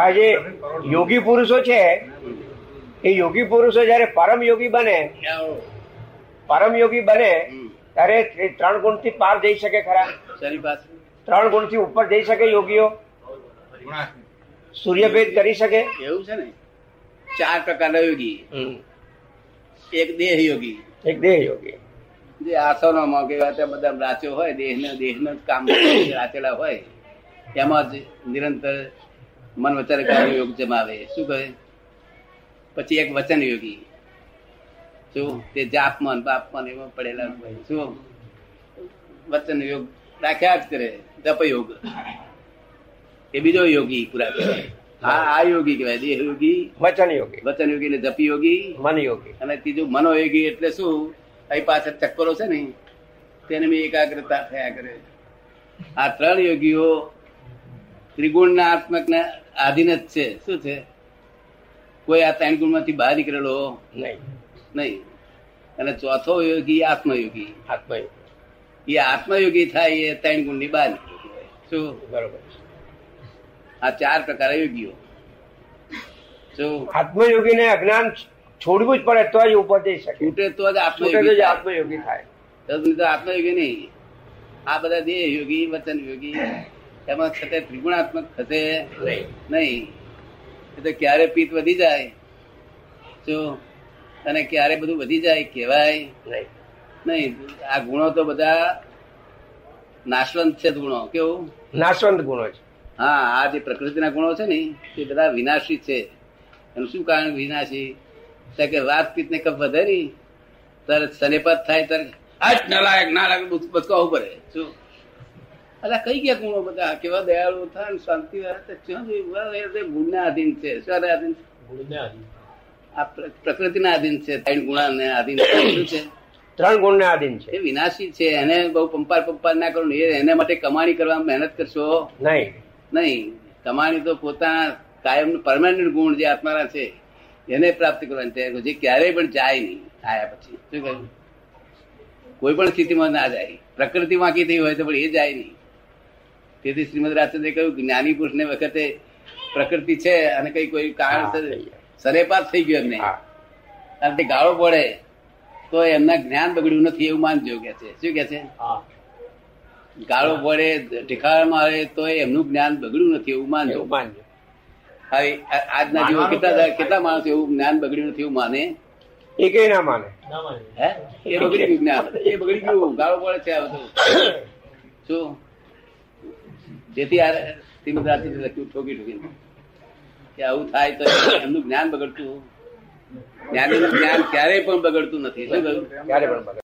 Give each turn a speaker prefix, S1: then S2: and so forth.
S1: આ જે યોગી પુરુષો છે એ યોગી પુરુષો જયારે પરમ યોગી બને પરમ યોગી બને ત્યારે એ ત્રણ ગુણથી પાર જઈ શકે ખરા. ત્રણ ગુણથી ઉપર જઈ શકે યોગીઓ? સૂર્યભેદ કરી શકે?
S2: એવું છે ને? ચાર પ્રકારના યોગી. એક દેહ યોગી.
S1: એક દેહ યોગી.
S2: જે આસનોમાં કે બધા રાચ્યો હોય દેહને દેહને જ કામ રાચેલા હોય એમાં જ નિરંતર મન વચન યોગ જમાવે શું કહે? પછી એક વચન યોગી. શું તે જાપમન બાપમન એમાં પડેલા હોય. શું વચન યોગ રાખ્યા જ કરે. જપ યોગ એ બીજો યોગી પૂરા કરે. આ આ યોગી કહેવાય. દેહ યોગી
S1: વચન યોગી.
S2: વચન યોગી એટલે જપ યોગી.
S1: મન યોગી.
S2: અને ત્રીજું મનોયોગી એટલે શું? અહીં પાછળ ચક્કરો છે ને તેને એકાગ્રતા થયા કરે. આ ત્રણ યોગીઓ ત્રિગુણના આત્મક ના આધીન જ છે શું છે? કોઈ આ ત્રણ ગુણમાંથી બહાર નીકળેલો?
S1: નહીં.
S2: નહીં. અને ચોથો યોગી આત્મયોગી.
S1: આત્મયોગી.
S2: એ આત્મયોગી થાય એ ત્રણ ગુણની બહાર નીકળ્યો કહેવાય. શું?
S1: બરોબર.
S2: આ ચાર પ્રકાર યોગીઓ. શું?
S1: આત્મયોગી ને અજ્ઞાન છોડવું જ પડે તો જ ઉપર જઈ શકે.
S2: છૂટે તો જ
S1: છૂટે તો
S2: આત્મયોગી
S1: જ
S2: થાય.
S1: આત્મયોગી થાય.
S2: તદુપરી તો આત્મયોગી નહીં. આ બધા દેહ યોગી વચન યોગી એમાં છતાં ત્રિગુણાત્મક થશે
S1: નહીં.
S2: એટલે ક્યારે પિત્ત વધી જાય? જો અને ક્યારે બધું વધી જાય કહેવાય?
S1: નહીં.
S2: નહીં. આ ગુણો તો બધા નાશવંત છે ગુણો. કેવું?
S1: નાશવંત ગુણો છે.
S2: હા આ જે પ્રકૃતિના ગુણો છે ને તે બધા વિનાશી છે. એનું શું કારણ વિનાશી? કે વાત પિત્ત ને કપ વધે ની તરત સનેપત થાય તરત આજ નલાયક ના લાગે બચકાવું પડે. શું? અલા કઈ ગયા ગુણો બધા? કેવા દયાળુ થાય ને શાંતિ ગુણના આધીન છે. શાના આધીન છે? આ પ્ર- પ્રકૃતિના આધીન છે. ત્રણ ગુણાને આધીન છે.
S1: ત્રણ ગુણ ને આધીન છે.
S2: એ વિનાશી છે. એને બહુ પંપાર પંપાર ના કરો એ એના માટે કમાણી કરવા મહેનત કરશો?
S1: નહીં.
S2: નહીં. કમાણી તો પોતાના કાયમ પરમાનન્ટ ગુણ જે આત્માના છે એને પ્રાપ્ત કરવાની તૈયાર જે ક્યારેય પણ જાય નહીં આયા પછી. શું કહ્યું? કોઈ પણ સ્થિતિમાં ના જાય. પ્રકૃતિ વાંકી થઈ હોય તો પણ એ જાય નહીં. તેથી શ્રીમદ રાજચંદ્રે કહ્યું કે જ્ઞાની પુરુષને વખતે પ્રકૃતિ છે અને કઈ કોઈ
S1: કારણ
S2: કારણસર
S1: થઈ
S2: ગયો એમને. કારણ કે ગાળો પડે તો એમના જ્ઞાન બગડ્યું નથી એવું માનજો કે છે. શું કે છે? ગાળો પડે ઠેકાણામાં આવે તો એમનું જ્ઞાન બગડ્યું નથી એવું માનજો.
S1: માનજો.
S2: હવે આજના જેવો કેટલા કેટલા માણસ એવું જ્ઞાન બગડ્યું નથી એવું માને?
S1: એ કઈ ના માને.
S2: હે? એ બગડી ગયું જ્ઞાન. એ બગડી ગયું. ગાળો પડે છે આ બધું. શું? જેથી આ શ્રીમદ લખ્યું, ઠોકી ઠોકી કે આવું થાય તો એમનું જ્ઞાન બગડતું. જ્ઞાનીનું જ્ઞાન ક્યારેય પણ બગડતું નથી. શું
S1: ક્યારે પણ